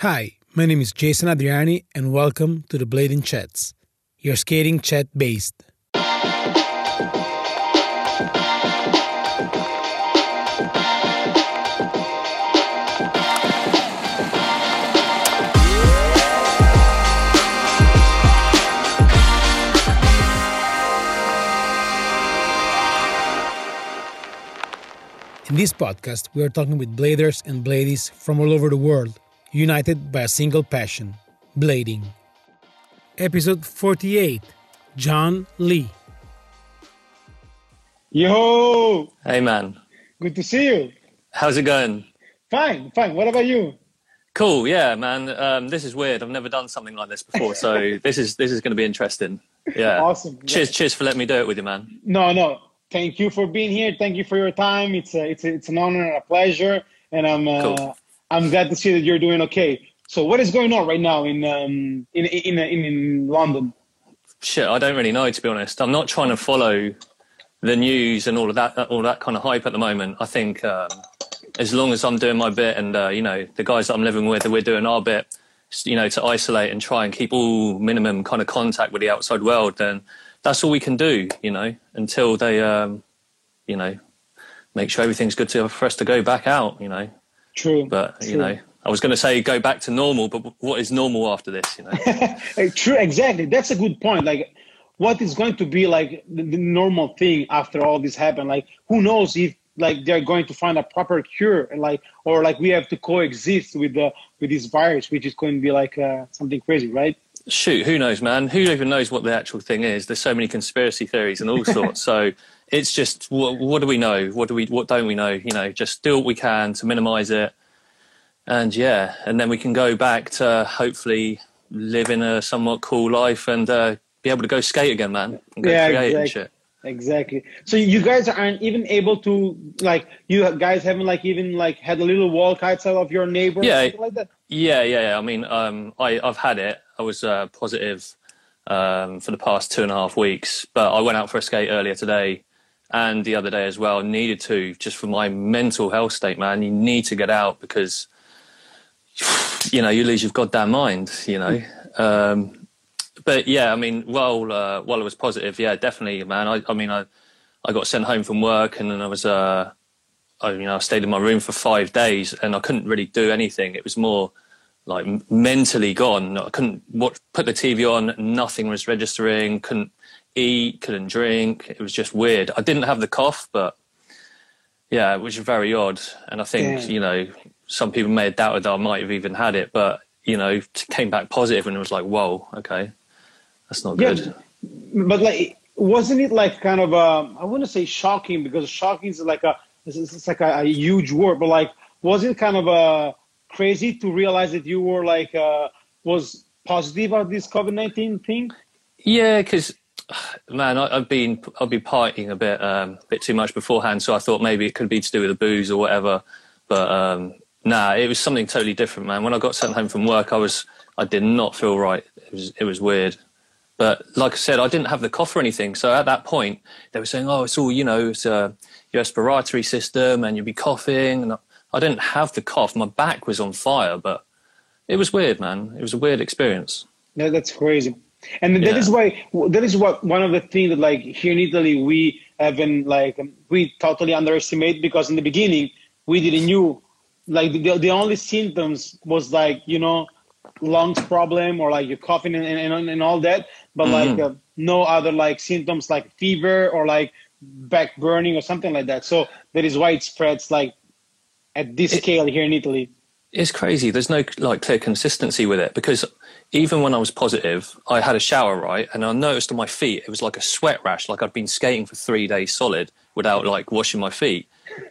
Hi, my name is Jason Adriani, and welcome to the Blading Chats, your skating chat based. In this podcast, we are talking with bladers and bladies from all over the world, united by a single passion blading. Episode 48 John Lee. Yo, Hey man, good to see you. how's it going? Fine, fine. What about you? Cool, yeah, man. Um, this is weird. I've never done something like this before, so this is this is going to be interesting. Yeah. Awesome. Cheers, cheers for letting me do it with you, man. No, no. Thank you for being here. Thank you for your time. It's a, it's a, it's an honor and a pleasure, and I'm uh, Cool. I'm glad to see that you're doing okay. So, what is going on right now in um in in in, in London? Shit, I don't really know to be honest. I'm not trying to follow the news and all of that, all that kind of hype at the moment. I think um, as long as I'm doing my bit, and uh, you know, the guys that I'm living with, we're doing our bit, you know, to isolate and try and keep all minimum kind of contact with the outside world, then that's all we can do, you know, until they, um, you know, make sure everything's good to, for us to go back out, you know. True, But you know, I was going to say go back to normal, but what is normal after this? You know, True, exactly. That's a good point. Like, what is going to be like the, the normal thing after all this happened? Like, who knows if like they're going to find a proper cure, and like, or like we have to coexist with the with this virus, which is going to be like uh, something crazy, right? shoot, who knows, man? Who even knows what the actual thing is? There's so many conspiracy theories and all sorts. so it's just what, what do we know? What do we? What don't we know? You know, just do what we can to minimise it, and yeah, and then we can go back to hopefully living a somewhat cool life and uh, be able to go skate again, man, Yeah, create and exactly. shit. Exactly. So you guys aren't even able to like you guys haven't like even like had a little walk outside of your neighbor, Yeah. like that. Yeah, yeah, yeah. I mean, um, I, I've had it. I was uh, positive um, for the past two and a half weeks, but I went out for a skate earlier today and the other day as well. Needed to just for my mental health state, man. You need to get out because you know you lose your goddamn mind. You know. Um, but yeah, I mean, while uh, while I was positive, yeah, definitely, man. I, I mean, I I got sent home from work and then I was uh, I, you know, I stayed in my room for five days and I couldn't really do anything. It was more like mentally gone. I couldn't watch, put the TV on. Nothing was registering. Couldn't eat. Couldn't drink. It was just weird. I didn't have the cough, but yeah, it was very odd. And I think Damn. you know some people may have doubted that I might have even had it, but you know came back positive and it was like, whoa, okay, that's not Yeah, good. but like wasn't it like kind of a, I i wouldn't say shocking because shocking is like a it's, like a, a huge word but like was it kind of a crazy to realize that you were like uh was positive of this covid-19 thing Yeah, because man, I, I've been I've been partying a bit um, bit too much beforehand, so I thought maybe it could be to do with the booze or whatever. But um, nah, it was something totally different, man. When I got sent home from work, I was I did not feel right. It was it was weird. But like I said, I didn't have the cough or anything. So at that point, they were saying, "Oh, it's all you know, it's uh, your respiratory system, and you'll be coughing." And I, I didn't have the cough. My back was on fire, but it was weird, man. It was a weird experience. yeah that's crazy and that Yeah. is why that is what one of the things that like here in italy we haven't like we totally underestimate because in the beginning we didn't knew. Like the, the only symptoms was like you know lungs problem or like you're coughing and, and, and all that. But like uh, no other like symptoms like fever or like back burning or something like that. So that is why it spreads like at this It- scale here in italy it's crazy. There's no like clear consistency with it because even when I was positive, I had a shower right, and I noticed on my feet it was like a sweat rash, like I'd been skating for three days solid without like washing my feet,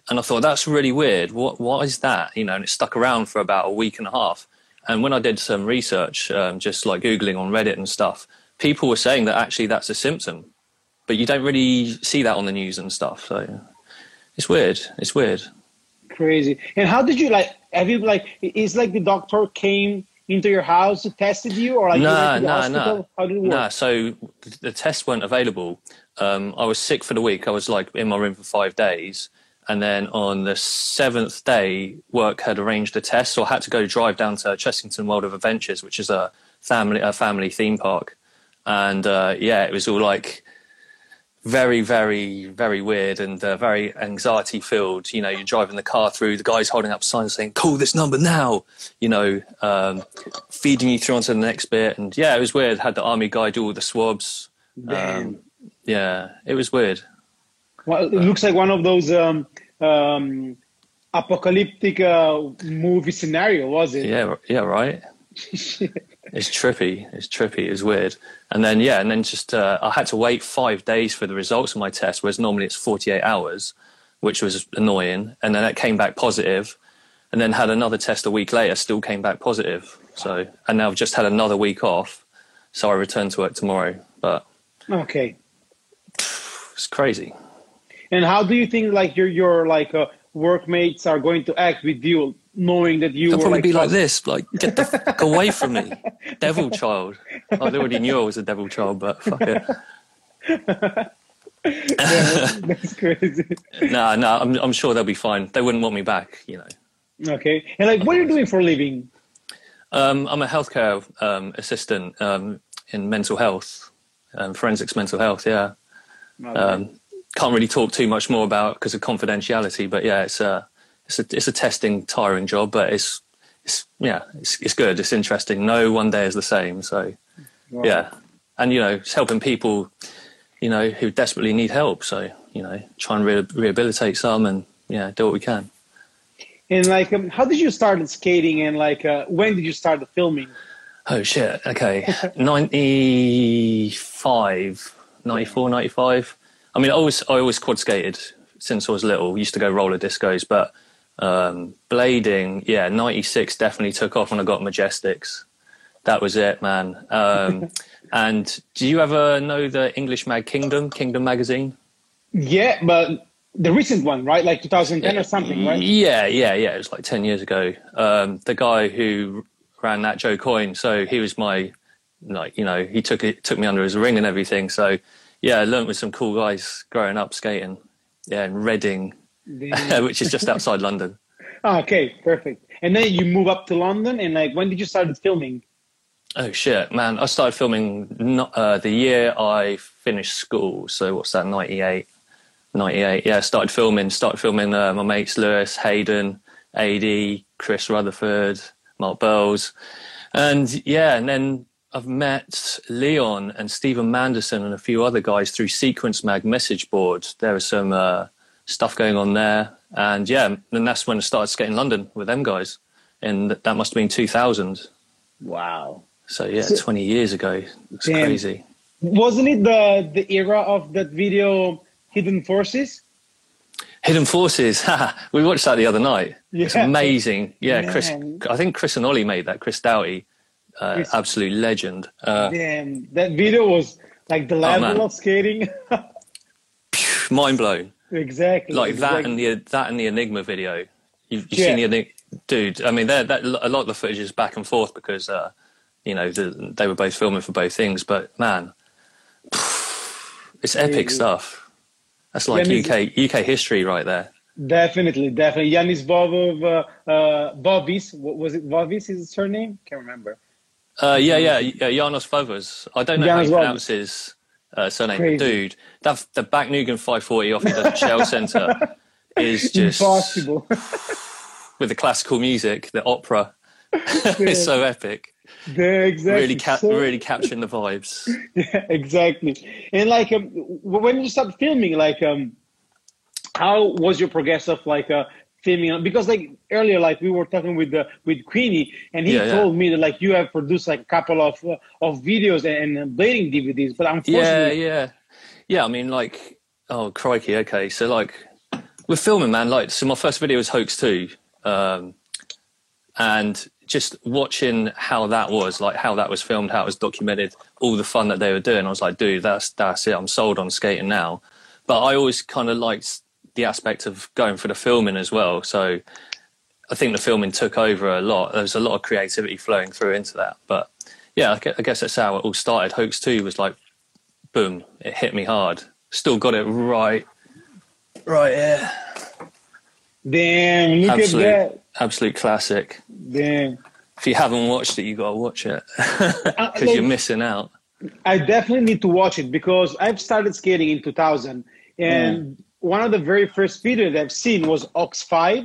and I thought that's really weird. What what is that? You know, and it stuck around for about a week and a half. And when I did some research, um, just like googling on Reddit and stuff, people were saying that actually that's a symptom, but you don't really see that on the news and stuff. So it's weird. It's weird. Crazy and how did you like have you like is like the doctor came into your house to tested you or like you Nah, went to the nah, hospital? nah. how did it work Nah, so th- the tests weren't available. Um, I was sick for the week. I was like in my room for five days, and then on the seventh day, work had arranged a test, so I had to go drive down to Chessington World of Adventures, which is a family a family theme park, and uh, yeah, it was all like very, very, very weird and uh, very anxiety filled. You know, you're driving the car through, the guy's holding up signs saying, call this number now, you know, um, feeding you through onto the next bit. And yeah, it was weird. Had the army guy do all the swabs. Um, yeah, it was weird. Well, it looks like one of those um, um, apocalyptic uh, movie scenario, was it? Yeah, yeah, right. it's trippy. It's trippy. It's weird. And then yeah, and then just uh, I had to wait five days for the results of my test, whereas normally it's forty eight hours, which was annoying. And then it came back positive, and then had another test a week later, still came back positive. So and now I've just had another week off, so I return to work tomorrow. But okay, it's crazy. And how do you think like your your like uh, workmates are going to act with you knowing that you They'll probably like, be like this, like get the fuck away from me, devil child. I already knew I was a devil child, but fuck it. yeah, that's crazy. No, nah, no, nah, I'm I'm sure they'll be fine. They wouldn't want me back, you know. Okay, and like, what are you doing for a living? Um, I'm a healthcare um, assistant um, in mental health, um, forensics mental health. Yeah. Okay. Um, can't really talk too much more about because of confidentiality, but yeah, it's a it's a it's a testing, tiring job, but it's it's yeah, it's it's good. It's interesting. No one day is the same. So wow. yeah, and you know, it's helping people, you know, who desperately need help. So you know, try and re- rehabilitate some, and yeah, do what we can. And like, um, how did you start skating? And like, uh, when did you start the filming? Oh shit! Okay, 95, 94, 95. I mean, I always I always quad skated since I was little. Used to go roller discos, but um, blading, yeah, 96 definitely took off when I got Majestics. That was it, man. Um, and do you ever know the English mag Kingdom, Kingdom magazine? Yeah, but the recent one, right? Like 2010 yeah, or something, right? Yeah, yeah, yeah. It was like 10 years ago. Um, the guy who ran that Joe Coyne, so he was my, like, you know, he took it, took me under his ring and everything. So, yeah, I learned with some cool guys growing up skating. Yeah, in Reading, which is just outside London. Oh, okay, perfect. And then you move up to London, and like, when did you start filming? Oh shit, man! I started filming not, uh, the year I finished school. So what's that? 98. 98. Yeah, started filming. Started filming uh, my mates Lewis, Hayden, AD, Chris Rutherford, Mark Bells, and yeah, and then I've met Leon and Stephen Manderson and a few other guys through Sequence Mag message boards. There are some uh, stuff going on there. And yeah, and that's when I started skating London with them guys. And that must have been 2000. Wow. So yeah, so, 20 years ago. It's damn. crazy. Wasn't it the, the era of that video, Hidden Forces? Hidden Forces. we watched that the other night. Yeah. It's amazing. Yeah, Man. Chris. I think Chris and Ollie made that. Chris Doughty, uh, absolute legend. Uh, Damn, that video was like the oh, level oh, of skating. mind blown. Exactly. Like exactly. that and the that and the Enigma video. You've, you've yeah. seen the Enigma, dude. I mean, that a lot of the footage is back and forth because uh, you know the, they were both filming for both things. But man, it's epic yeah, stuff. That's like UK UK history right there. Definitely, definitely. Yanis Bobov, uh, uh, Bobis, what was it? Bobis is his surname? Can't remember. Uh, yeah, yeah, yeah, Janos Vovos. I don't know Janos how he pronounces uh, surname. Crazy. Dude, that the back Bäcknogren 540 off the Shell Centre is just impossible. with the classical music, the opera, it's so epic. Yeah, exactly. Really, ca- so, really capturing the vibes. Yeah, exactly. And like, um, when you start filming, like, um, how was your progress of like uh, filming because like earlier like we were talking with the with Queenie and he yeah, told yeah. me that like you have produced like a couple of uh, of videos and, and blading DVDs but unfortunately yeah yeah. Yeah I mean like oh crikey okay. So like we're filming man like so my first video was Hoax 2 um, and just watching how that was like how that was filmed how it was documented all the fun that they were doing I was like dude that's that's it. I'm sold on skating now. But I always kind of liked the aspect of going for the filming as well. So I think the filming took over a lot. There was a lot of creativity flowing through into that. But yeah, I guess that's how it all started. Hoax 2 was like, boom, it hit me hard. Still got it right, right here. Damn, look absolute, at that. absolute classic. Damn. If you haven't watched it, you gotta watch it because Uh, like- you're missing out. I definitely need to watch it because I've started skating in 2000, and one of the very first videos I've seen was Hoax Five,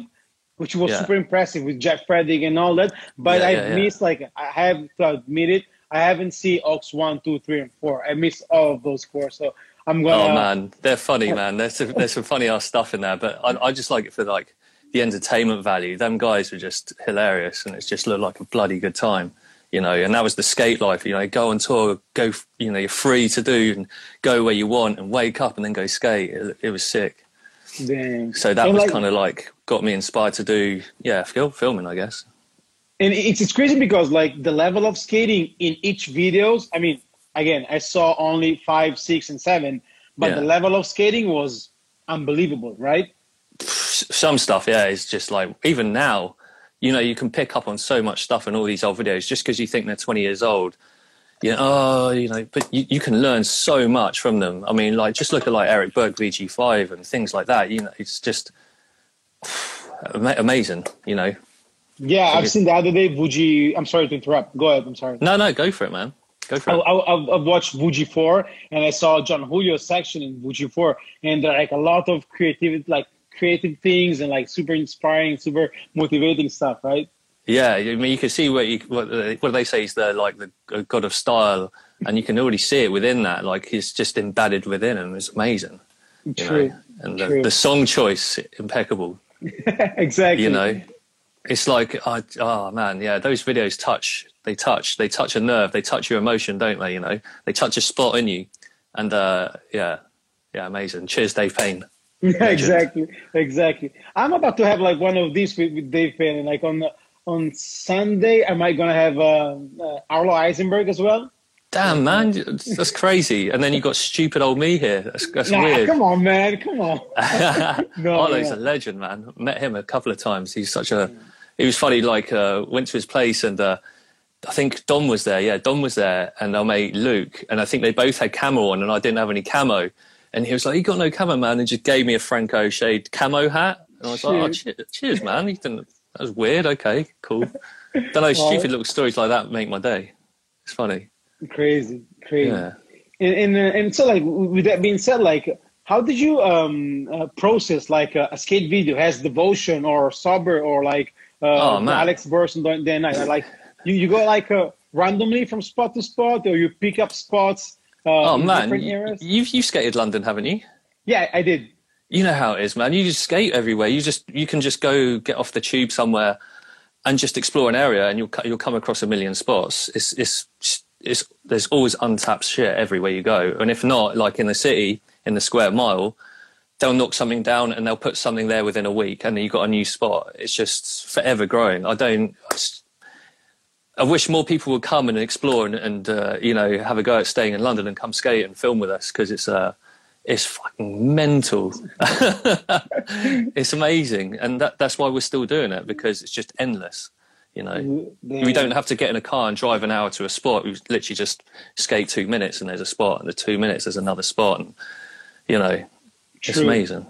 which was Yeah. super impressive with Jack Freddick and all that. But Yeah, I yeah, missed like I have to admit it, I haven't seen Hoax One, Two, Three, and Four. I missed all of those four, so I'm gonna. Oh man, they're funny, man. There's some, there's some funny ass stuff in there, but I, I just like it for like the entertainment value. Them guys were just hilarious, and it's just looked like a bloody good time, you know. And that was the skate life, you know. Go on tour, go, you know, you're free to do and go where you want, and wake up and then go skate. It, it was sick. Damn. So that And, was like- kind of like got me inspired to do, yeah, fil- filming, I guess. and it's it's crazy because like the level of skating in each videos. I mean, again, I saw only five, six, and seven, but Yeah. the level of skating was unbelievable, right? some stuff, yeah, is just like even now, you know, you can pick up on so much stuff in all these old videos just because you think they're 20 years old. You know, oh, you know, but you, you can learn so much from them. I mean, like just look at like Eric Berg VG5 and things like that. You know, it's just amazing. You know, Yeah, I've seen the other day Fuji. I'm sorry to interrupt. Go ahead. I'm sorry. no, no, go for it, man. Go for I, it. I, I've I've watched Fuji Four, and I saw Jon Julio's section in Fuji Four, and there like a lot of creativity, like creative things, and like super inspiring, super motivating stuff, right? Yeah, I mean, you can see what you, what, what they say is the like the god of style, and you can already see it within that. Like he's just embedded within him. It's amazing. True. know. And the, True. the song choice impeccable. exactly. You know, it's like I, oh man, yeah, those videos touch. They touch. They touch a nerve. They touch your emotion, don't they? You know, they touch a spot in you, and uh, yeah, yeah, amazing. Cheers, Dave Payne. Yeah, exactly, exactly. I'm about to have like one of these with, with Dave Payne, like on on Sunday, am I gonna have uh, uh, Arlo Eisenberg as well? Damn, man, that's crazy. And then you got stupid old me here. That's, that's Nah, weird. come on, man, come on. No, Arlo's yeah. a legend, man. Met him a couple of times. He's such a. He was funny. Like uh, went to his place and. Uh, I think Don was there. Yeah, Don was there, and our mate Luke, and I think they both had camo on, and I didn't have any camo. And he was like, "You got no camo, man," and just gave me a Franco shade camo hat. And I was like, oh, che- "Cheers, man." He didn't. That was weird. Okay, cool. Don't know. Stupid little stories like that make my day. It's funny. crazy, crazy. Yeah. And and, uh, and so like with that being said, like how did you um uh, process like a, a skate video has devotion or sober or like uh, Oh. Alex Burson and night? Like you you go like uh, randomly from spot to spot or you pick up spots. Uh, Oh man, you, you've you've skated London, haven't you? Yeah, I did. You know how it is, man. You just skate everywhere. You just you can just go get off the tube somewhere and just explore an area, and you'll you'll come across a million spots. It's it's it's there's always untapped shit everywhere you go, and if not, like in the city, in the square mile, they'll knock something down and they'll put something there within a week, and then you've got a new spot. It's just forever growing. I don't. I s- I wish more people would come and explore and, and uh, you know have a go at staying in London and come skate and film with us because it's uh it's fucking mental. it's amazing, and that, that's why we're still doing it because it's just endless. You know, we don't have to get in a car and drive an hour to a spot. We literally just skate two minutes and there's a spot, and the two minutes there's another spot, and you know, it's amazing.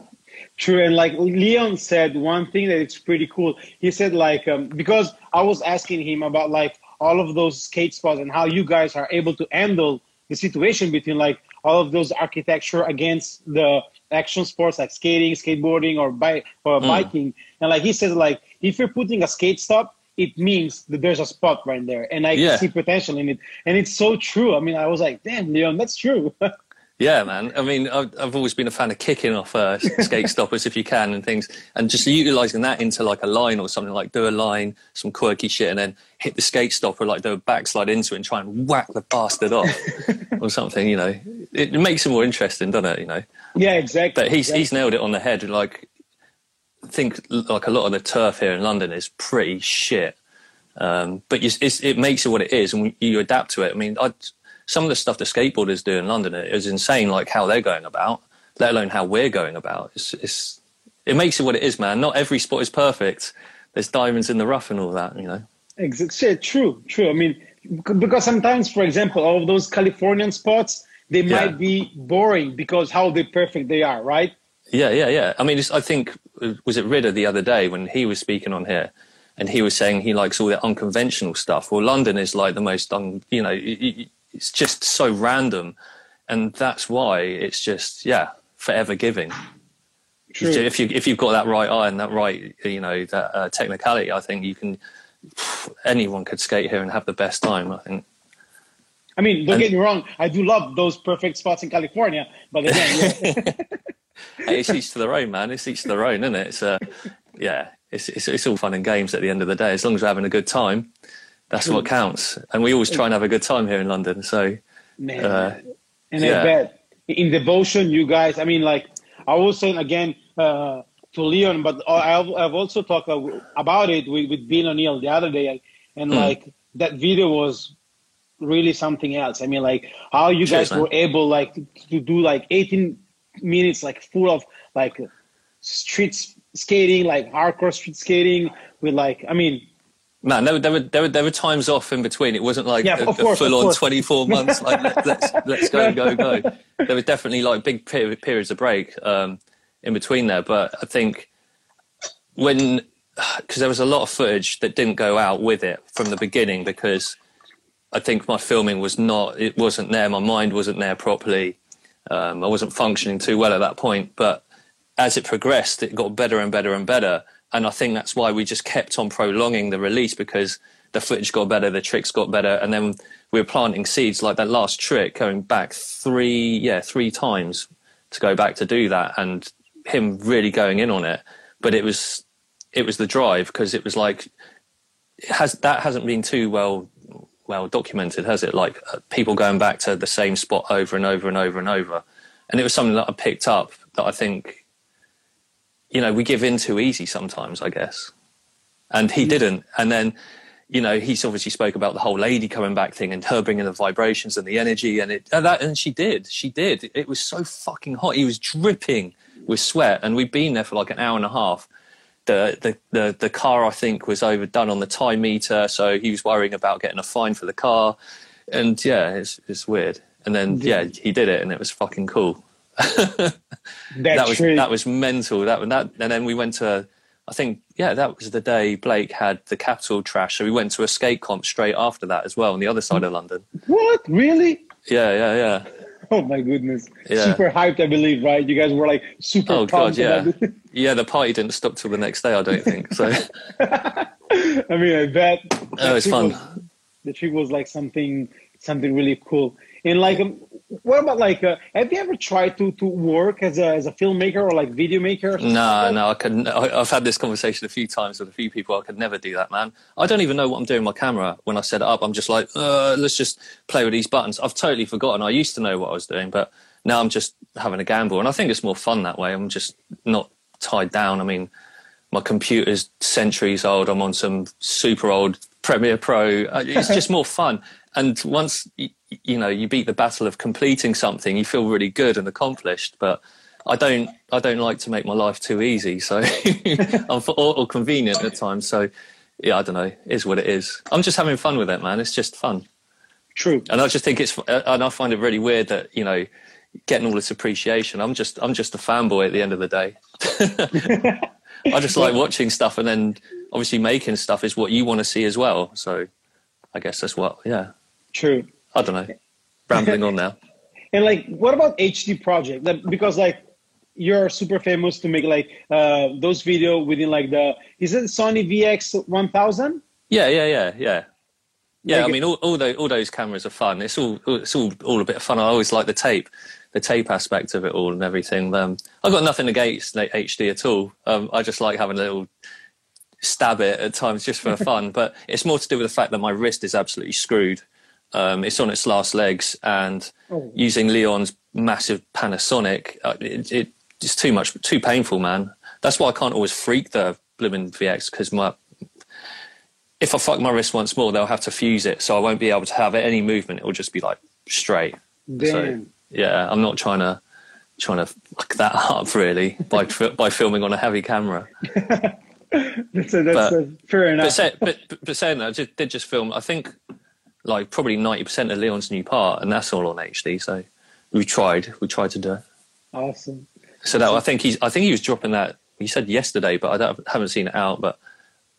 True, and like Leon said, one thing that it's pretty cool. He said like um, because I was asking him about like all of those skate spots and how you guys are able to handle the situation between like all of those architecture against the action sports like skating, skateboarding, or bike or hmm. biking. And like he says, like if you're putting a skate stop, it means that there's a spot right there, and I Yeah. see potential in it. And it's so true. I mean, I was like, damn, Leon, that's true. Yeah, man. I mean, I've, I've always been a fan of kicking off uh, skate stoppers if you can and things, and just utilizing that into like a line or something like do a line, some quirky shit, and then hit the skate stopper, like do a backslide into it and try and whack the bastard off or something. You know, it, it makes it more interesting, doesn't it? You know, yeah, exactly. but he's exactly. he's nailed it on the head. Like, I think like a lot of the turf here in London is pretty shit. Um, but it makes it what it is, and you adapt to it. I mean, I, some of the stuff the skateboarders do in London is insane, like how they're going about, let alone how we're going about. It's, it's, it makes it what it is, man. Not every spot is perfect. There's diamonds in the rough and all that, you know. Exactly. shit, true, true. I mean, because sometimes, for example, all those Californian spots, they Yeah. might be boring because how they perfect they are, right? Yeah, yeah, yeah. I mean, it's, I think uh, was it Ridder the other day when he was speaking on here, and he was saying he likes all the unconventional stuff. Well, London is like the most, un, you know, it's just so random, and that's why it's just yeah, forever giving. True. If you if you've got that right eye and that right, you know, that uh, technicality, I think you can. Anyone could skate here and have the best time. I think. I mean, don't And- get me wrong. I do love those perfect spots in California, but again, yeah. hey, it's each to their own, man. It's each to their own, isn't it? It's uh, yeah, it's, it's it's all fun and games at the end of the day. As long as we're having a good time, that's what counts. And we always try and have a good time here in London. So man. uh, and yeah. I bet in devotion, you guys. I mean, like I was saying again uh, to Leon, but I've, I've also talked about it with, with Bill O'Neill the other day, and Hmm. like that video was really something else. I mean, like how you Cheers, guys man. were able like to, to do like 18 minutes, like full of like street skating, like hardcore street skating with like, I mean, man, there were, there were there were there were times off in between. It wasn't like Yeah, a, course, full on twenty four months. Like let, let's let's go go go. There were definitely like big periods of break um, in between there. But I think when because there was a lot of footage that didn't go out with it from the beginning because I think my filming was not it wasn't there. My mind wasn't there properly. Um, I wasn't functioning too well at that point. But as it progressed, it got better and better and better. And I think that's why we just kept on prolonging the release because the footage got better, the tricks got better, and then we were planting seeds like that last trick, going back three, yeah, three times to go back to do that, and him really going in on it. But it was, it was the drive because it was like, it has that hasn't been too well well documented, has it? Like uh, people going back to the same spot over and over and over and over. And it was something that I picked up that I think, you know, we give in too easy sometimes, I guess. And he didn't. And then, you know, he's obviously spoke about the whole lady coming back thing and her bringing the vibrations and the energy and it, and that, and she did, she did. It was so fucking hot. He was dripping with sweat and we'd been there for like an hour and a half the, the, the, the car, I think, was overdone on the time meter, so he was worrying about getting a fine for the car. And yeah, it's, it's weird. And then, yeah, he did it, and it was fucking cool. that, was trick. that was mental. That that, and then we went to, I think, yeah, that was the day Blake had the Capital trash. So we went to a skate comp straight after that as well, on the other side of London. what? Really? Yeah, yeah, yeah. Oh my goodness. Yeah. Super hyped, I believe, right? You guys were like super Oh god, yeah, yeah. The party didn't stop till the next day, I don't think. So I mean, I bet. Oh, it's fun. Was, the trip was like something, something really cool. And like, um, what about like, uh, have you ever tried to to work as a as a filmmaker or like video maker? No, no, I couldn't. I've had this conversation a few times with a few people. I could never do that, man. I don't even know what I'm doing with my camera when I set it up. I'm just like, uh, let's just play with these buttons. I've totally forgotten. I used to know what I was doing, but now I'm just having a gamble, and I think it's more fun that way. I'm just not tied down. I mean, my computer's centuries old. I'm on some super old Premiere Pro. Uh, It's just more fun. And once you, know you beat the battle of completing something, you feel really good and accomplished. But I don't, I don't like to make my life too easy, so I'm for, or, or convenient at times. So yeah, I don't know. It is what it is. I'm just having fun with it, man. It's just fun, True. and I just think it's, and I find it really weird that you know getting all this appreciation. I'm just, I'm just a fanboy at the end of the day. I just like watching stuff, and then obviously making stuff is what you want to see as well. So I guess that's what, yeah. True. I don't know. Rambling on now. And like, what about HD project? Like, because like you're super famous to make like uh, those video within like the is it Sony VX one thousand? Yeah, yeah, yeah, yeah. Yeah, Like I mean, all, all those all those cameras are fun. It's all it's all all a bit of fun. I always like the tape, the tape aspect of it all and everything. Um, I've got nothing against like, HD at all. Um, I just like having a little stab it at times just for fun. but it's more to do with the fact that my wrist is absolutely screwed. Um, it's on its last legs, and Oh. using Leon's massive Panasonic, uh, it, it, it's too much, too painful, man. That's why I can't always freak the blooming VX because my if I fuck my wrist once more, they'll have to fuse it, so I won't be able to have any movement. It will just be like straight. So Damn. yeah, I'm not trying to trying to fuck that up really by by filming on a heavy camera. That's, a, that's But- a, fair enough. But, say, but, but- but saying that, I just, did just film. I think like probably ninety percent of Leon's new part, and that's all on HD. So we tried, we tried to do it. awesome. So that I think he's, I think he was dropping that He said yesterday, but I don't, haven't seen it out. But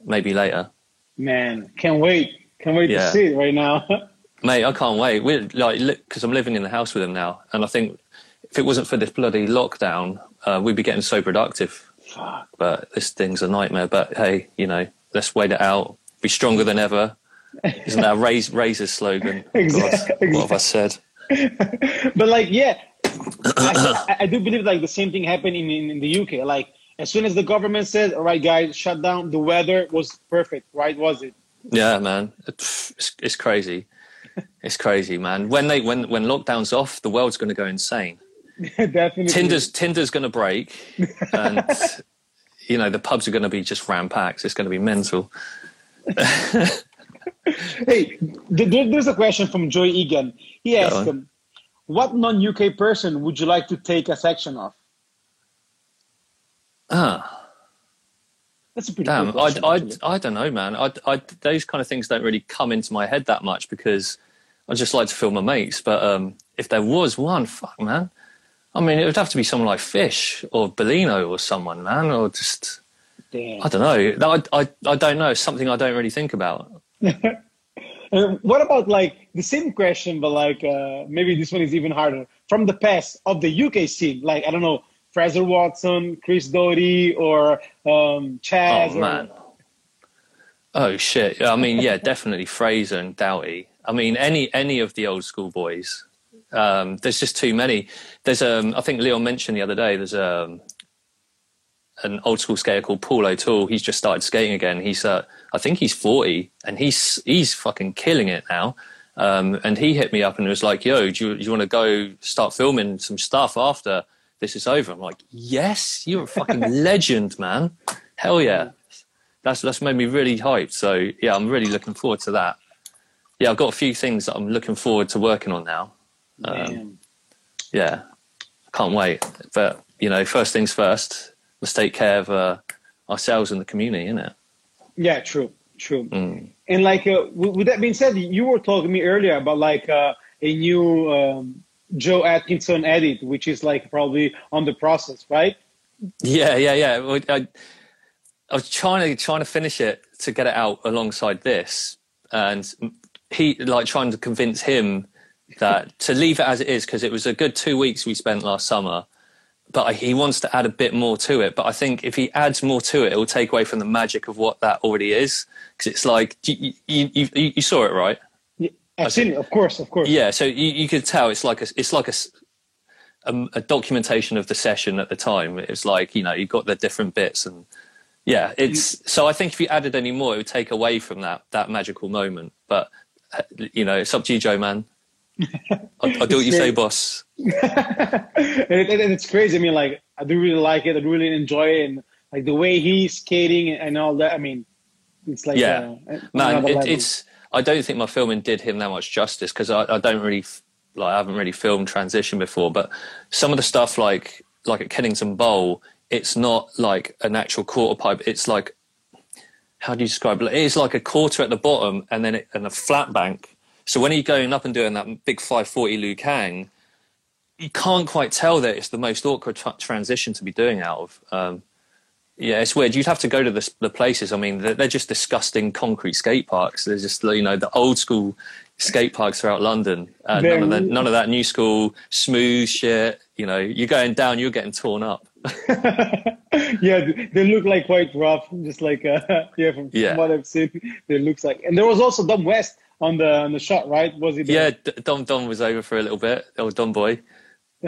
maybe later. Man, can't wait! Can't wait Yeah. to see it right now. Mate, I can't wait. We're like because I'm living in the house with him now, and I think if it wasn't for this bloody lockdown, uh, we'd be getting so productive. Fuck. But this thing's a nightmare. But hey, you know, let's wait it out. Be stronger than ever. Isn't that Raz- Razor's slogan? Oh, exactly. God, what have I said? but like, yeah, I, I- I do believe like the same thing happened in, in, in the UK. Like, as soon as the government said, "All right, guys, shut down," the weather was perfect, right? Was it? Yeah, man, it's, it's crazy. It's crazy, man. When they when when lockdown's off, the world's going to go insane. Definitely. Tinder's Tinder's going to break, and you know the pubs are going to be just ram packs. It's going to be mental. Hey, th- there- there's a question from Joy Egan. He asked, um, "What non-UK person would you like to take a section of?" Ah, That's a pretty damn. I I. I don't know, man. I I those kind of things don't really come into my head that much because I just like to film my mates. But um, if there was one, fuck, man. I mean, it would have to be someone like Fish or Bellino or someone, man, or just Damn. I don't know. I I I don't know. It's something I don't really think about. Uh, what about like the same question, but like uh, maybe this one is even harder from the past of the UK scene? Like I don't know, Fraser Watson, Chris Doughty, or um, Chaz. Oh or- man. Oh shit. I mean, yeah, definitely Fraser and Doughty. I mean, any any of the old school boys. Um, there's just too many. There's um, I think Leon mentioned the other day. There's um, an old school skater called Paul O'Toole. He's just started skating again. He's uh, I think he's 40 and he's he's fucking killing it now. Um, and he hit me up and was like, "Yo, do you, you want to go start filming some stuff after this is over?" I'm like, "Yes, you're a fucking legend, man. Hell yeah." That's that's made me really hyped. So yeah, I'm really looking forward to that. Yeah, I've got a few things that I'm looking forward to working on now. Damn. Yeah, I can't wait. But you know, first things first. Let's take care of uh, ourselves and the community, innit? Yeah, true, true. Mm. And like, uh, with, with that being said, you were talking to me earlier about like uh, a new um, Joe Atkinson edit, which is like probably on the process, right? Yeah, yeah, yeah. I, I was trying to trying to finish it to get it out alongside this, and he like trying to convince him that to leave it as it is because it was a good two weeks we spent last summer. But he wants to add a bit more to it. But I think if he adds more to it, it will take away from the magic of what that already is. Because it's like you, you, you, you saw it, right? Yeah, I've seen it, of course, of course. Yeah, so you, you could tell it's like a it's like a, a- a documentation of the session at the time. It's like you know you got the different bits and yeah, it's so I think if you added any more, it would take away from that that magical moment. But uh, you know, it's up to you, Joe. Man, I'll, I'll do what you say, boss. and, it, and it's crazy. I mean, like I do really like it. I really enjoy it, and like the way he's skating and all that. I mean, it's like Yeah. uh, Man, it, it's I don't think my filming did him that much justice because I, I don't really like I haven't really filmed transition before. But some of the stuff like like at Kennington Bowl, it's not like an actual quarter pipe. It's like how do you describe it? It's like a quarter at the bottom and then it, and a flat bank. So when you're going up and doing that big 540 Liu Kang, you can't quite tell that it's the most awkward tra- transition to be doing out of. Um, yeah, it's weird. You'd have to go to the, the places. I mean, they're, they're just disgusting concrete skate parks. They're just you know the old school skate parks throughout London. Uh, none of that, none of that new school smooth shit. You know, you're going down, you're getting torn up. yeah, they look like quite rough. Just like uh, yeah, from, Yeah. what I've seen, they looks like. And there was also Dom West on the on the shot, right? Was it? Yeah, D- Dom Dom was over for a little bit. Old Dom boy.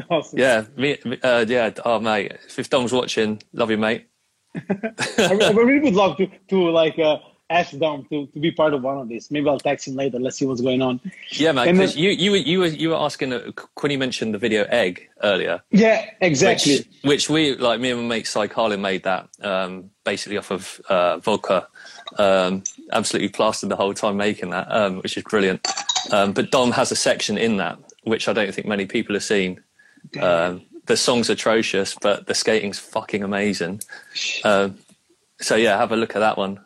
Awesome. Yeah, me, uh, yeah. Oh mate, if Dom's watching, love you, mate. I, really would love to to like uh, ask Dom to, to be part of one of these. Maybe I'll text him later. Let's see what's going on. Yeah, mate. Because then- you you were you were you were asking uh, you mentioned the video egg earlier. Yeah, exactly. Which, which we like me and my mate Cy Carlin made that um, basically off of uh, vodka. Um, absolutely plastered the whole time making that, um, which is brilliant. Um, but Dom has a section in that which I don't think many people have seen. Um, the song's atrocious, but the skating's fucking amazing. Um, so yeah, have a look at that one.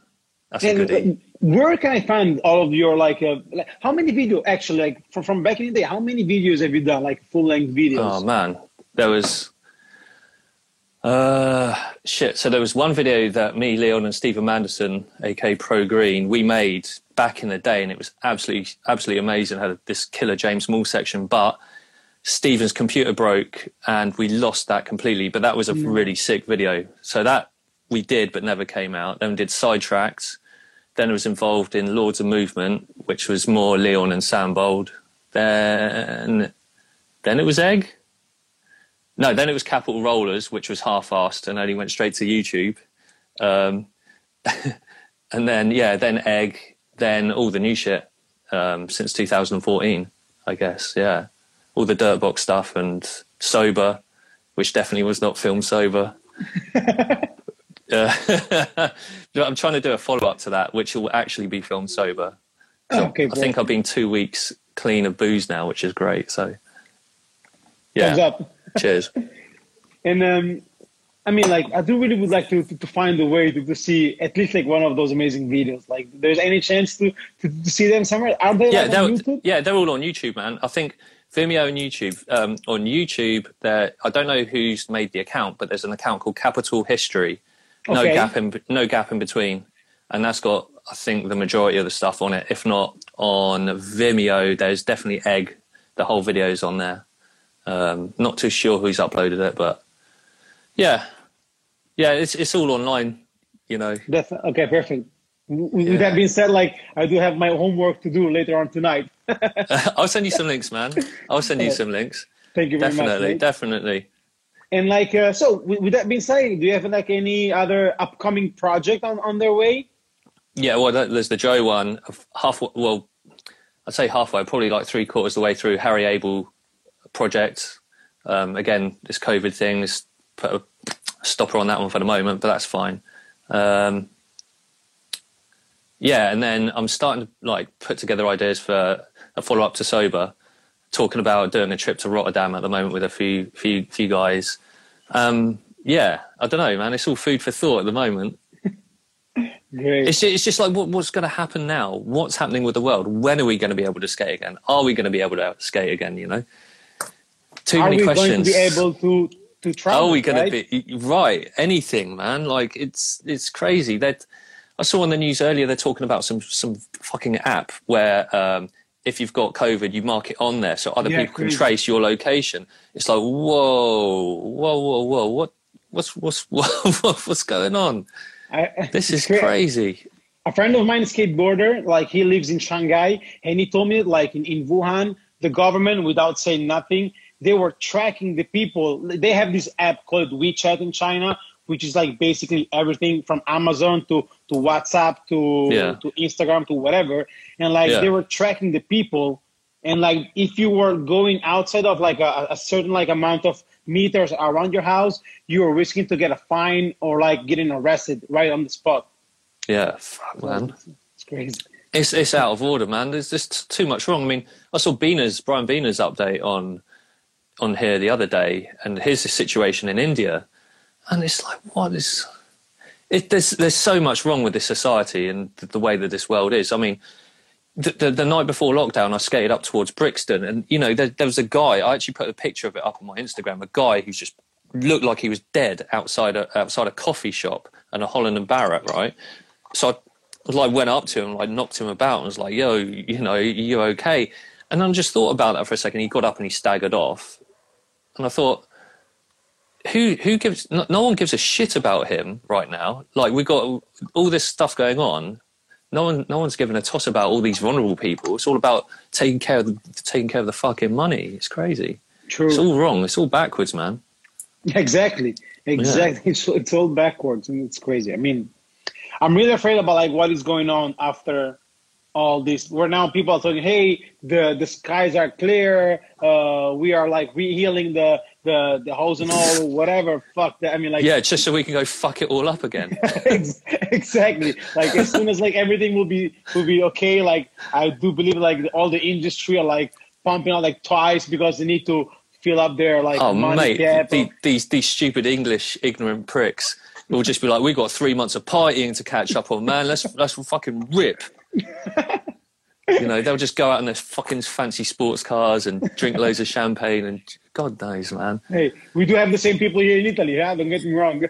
That's a And goodie. uh, where can I find all of your like, uh, like how many video actually like from, from back in the day? How many videos have you done like full length videos? Oh man, there was. Uh, shit. So there was one video that me, Leon, and Stephen Manderson, aka Pro Green, we made back in the day, and it was absolutely, absolutely amazing. It had this killer James Moore section, but Stephen's computer broke, and we lost that completely. But that was a mm. really sick video. So that we did, but never came out. Then we did Sidetracks. Then I was involved in Lords of Movement, which was more Leon and Sam Bold. Then, then it was Egg. No, then it was Capital Rollers, which was half-assed and only went straight to YouTube. Um, and then yeah, then Egg, then all the new shit um, since 2014, I guess. Yeah, all the Dirtbox stuff and Sober, which definitely was not filmed sober. uh, I'm trying to do a follow up to that, which will actually be filmed sober. okay, I think I've been two weeks clean of booze now, which is great. So, yeah. Thumbs up. Cheers. and um, I mean, like, I do really would like to, to, to, find a way to, to see at least like one of those amazing videos. Like, there's any chance to, to, to see them somewhere? Are they yeah, like, on YouTube? Yeah, they're all on YouTube, man. I think Vimeo and YouTube. Um, on YouTube, there I don't know who's made the account, but there's an account called Capital History. No okay. gap in no gap in between, and that's got I think the majority of the stuff on it. If not on Vimeo, there's definitely Egg. The whole video's on there. Um, not too sure who's uploaded it, but yeah, yeah, it's it's all online. You know. That's, okay, perfect. With yeah. that being said, like I do have my homework to do later on tonight. I'll send you some links, man. I'll send you some links. Thank you very definitely, much. Definitely, definitely. And like, uh, so with, with, that being said, do you have like any other upcoming project on on their way? Yeah, well, there's the Joe one. Half, well, I'd say halfway, probably like three quarters of the way through Harry Abel project. Um, again, this COVID thing has put a stopper on that one for the moment, but that's fine. Um, yeah, and then I'm starting to like put together ideas for a follow up to sober, talking about doing a trip to Rotterdam at the moment with a few few few guys. Um, yeah, I don't know, man. It's all food for thought at the moment. Great. It's, it's just like what, what's going to happen now? What's happening with the world? When are we going to be able to skate again? Are we going to be able to skate again? You know, too are many questions. Are we going to be able to to travel? Are we going right? to be right? Anything, man. Like it's it's crazy that I saw on the news earlier they're talking about some some fucking app where um, if you've got COVID, you mark it on there so other yeah, people can trace your location. It's like whoa, whoa, whoa, whoa, what what's what's what, what's going on? I, this is crazy. A friend of mine, skateboarder, like he lives in Shanghai, and he told me like in, in Wuhan, the government, without saying nothing, they were tracking the people. They have this app called WeChat in China, which is like basically everything from Amazon to to WhatsApp to yeah. to Instagram to whatever, and like yeah. they were tracking the people. And like if you were going outside of like a, a certain like amount of meters around your house, you were risking to get a fine or like getting arrested right on the spot. Yeah, fuck, man. It's crazy. It's it's out of order, man. There's just too much wrong. I mean, I saw Beaner's Brian Beaner's update on on here the other day, and here's the situation in India, and it's like, what is? It, there's there's so much wrong with this society and the, the way that this world is. I mean, the, the, the, night before lockdown, I skated up towards Brixton, and you know there, there, was a guy. I actually put a picture of it up on my Instagram. A guy who's just looked like he was dead outside a outside a coffee shop and a Holland and Barrett, right? So I like went up to him, like knocked him about, and was like, "Yo, you know, you okay?" And I just thought about that for a second. He got up and he staggered off, and I thought, who who gives? No, no one gives a shit about him right now. Like we've got all this stuff going on no one, no one's given a toss about all these vulnerable people. It's all about taking care of the, taking care of the fucking money. It's crazy. True. It's all wrong. It's all backwards, man. Exactly. Exactly. Yeah. It's, it's all backwards, and it's crazy. I mean, I'm really afraid about like what is going on after all this. Where now people are saying "Hey, the the skies are clear. Uh, we are like rehealing the the the holes and all, whatever. Fuck that. I mean, like, yeah, just so we can go fuck it all up again. exactly. Like as soon as like everything will be will be okay. Like I do believe like all the industry are like pumping out like twice because they need to fill up their like oh mate, the, these these stupid English ignorant pricks will just be like, we got three months of partying to catch up on, man. Let's let's fucking rip. You know, they'll just go out in their fucking fancy sports cars and drink loads of champagne and God knows, man. Hey, we do have the same people here in Italy. Yeah, don't get me wrong.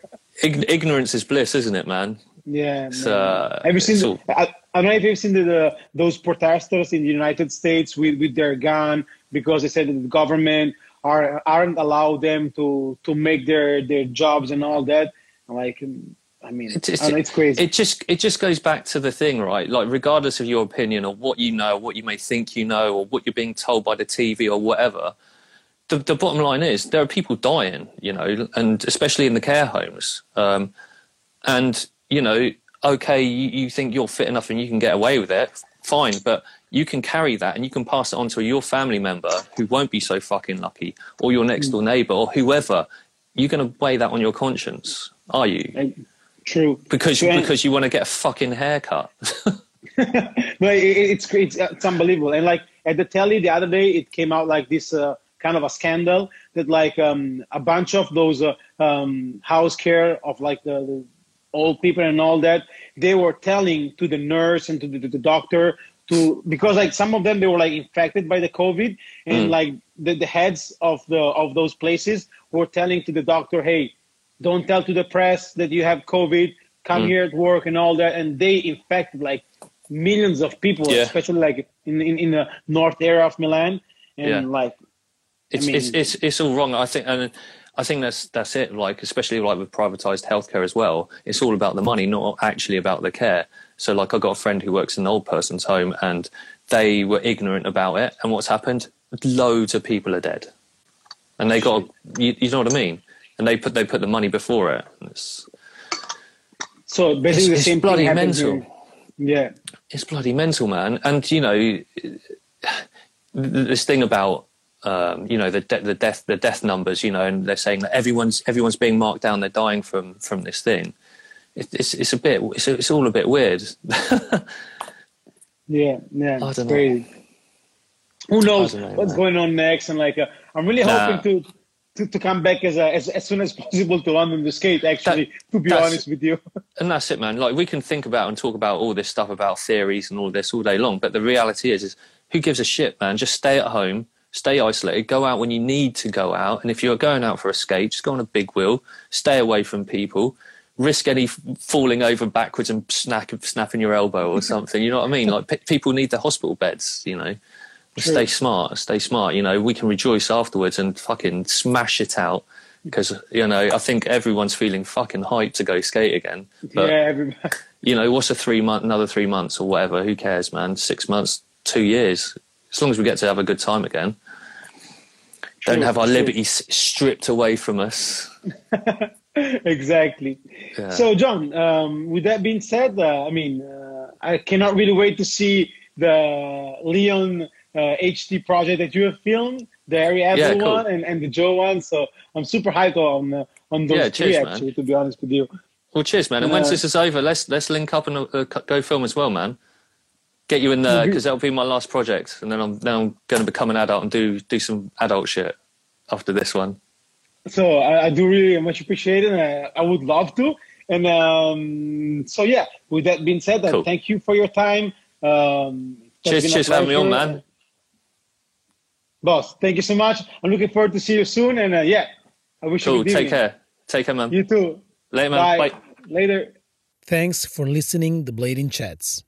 Ign- ignorance is bliss, isn't it, man? Yeah. Man. uh, have you seen? The, I, I don't know if you've seen the, the those protesters in the United States with, with their gun because they said that the government are aren't allowed them to to make their their jobs and all that. Like, I mean, It, it's, I know, it's crazy. It just it just goes back to the thing, right? Like, regardless of your opinion or what you know, what you may think you know, or what you're being told by the TV or whatever, the, the bottom line is there are people dying, you know, and especially in the care homes. Um, and you know, okay, you, you think you're fit enough and you can get away with it, fine, but you can carry that and you can pass it on to your family member who won't be so fucking lucky, or your next door neighbor, or whoever. You're going to weigh that on your conscience, are you? Like, true. because So, because you want to get a fucking haircut. no, it, it's it's it's unbelievable. And like at the telly the other day, it came out like this uh, kind of a scandal that like um, a bunch of those uh, um, house care of like the, the old people and all that, they were telling to the nurse and to the, to the doctor to because like some of them they were like infected by the COVID and like the, the heads of the of those places were telling to the doctor, hey, don't tell to the press that you have COVID. Come Mm. here at work and all that, and they infected like millions of people, Yeah. especially like in, in in the north area of Milan, and Yeah. like It's mean- it's, it's it's all wrong. I think and I think that's that's it. Like especially like with privatized healthcare as well. It's all about the money, not actually about the care. So like I got a friend who works in an old person's home, and they were ignorant about it. And what's happened? Loads of people are dead, and they got you, you know what I mean. And they put they put the money before it. It's, so it's, basically the it's same bloody thing happens mental. here. Yeah, it's bloody mental, man. And you know, this thing about um, you know the de- the death the death numbers, you know, and they're saying that everyone's everyone's being marked down, they're dying from from this thing. It, it's it's a bit it's, it's all a bit weird. yeah, yeah. I It's don't know. crazy. Who knows know, what's man. going on next? And like, uh, I'm really Nah. hoping to, to to come back as, a, as as soon as possible to London to skate. Actually, to be honest with you. and that's it, man. Like we can think about and talk about all this stuff about theories and all this all day long, but the reality is, is who gives a shit, man? Just stay at home, stay isolated, go out when you need to go out, and if you're going out for a skate, just go on a big wheel, stay away from people. Risk any falling over backwards and snack, snapping your elbow or something. You know what I mean? Like pe- people need the hospital beds. You know, True. stay smart, stay smart. You know, we can rejoice afterwards and fucking smash it out because you know I think everyone's feeling fucking hyped to go skate again. But yeah, everybody. you know, what's a three month, another three months or whatever? Who cares, man? Six months, two years. As long as we get to have a good time again. Don't have our true. liberties stripped away from us. exactly. Yeah. So, John, um, with that being said, uh, I mean, uh, I cannot really wait to see the Leon uh, HD project that you have filmed, the Ariadne Yeah, cool. one and, and the Joe one. So, I'm super hyped on uh, on those Yeah, three, man. actually, to be honest with you. Well, cheers, man. And once Uh, this is over, let's let's link up and uh, go film as well, man. Get you in there because that'll be my last project, and then I'm then I'm going to become an adult and do do some adult shit after this one. So, I, I do really much appreciate it. And I, I would love to. And um, so, yeah, with that being said, uh, Cool. thank you for your time. Um, Cheers, cheers for having me on, man. Boss, thank you so much. I'm looking forward to see you soon. And uh, yeah, I wish you Cool. a good Take evening. care. Take care, man. You too. Later, man. Bye. Bye. Later. Thanks for listening the Blading Chats.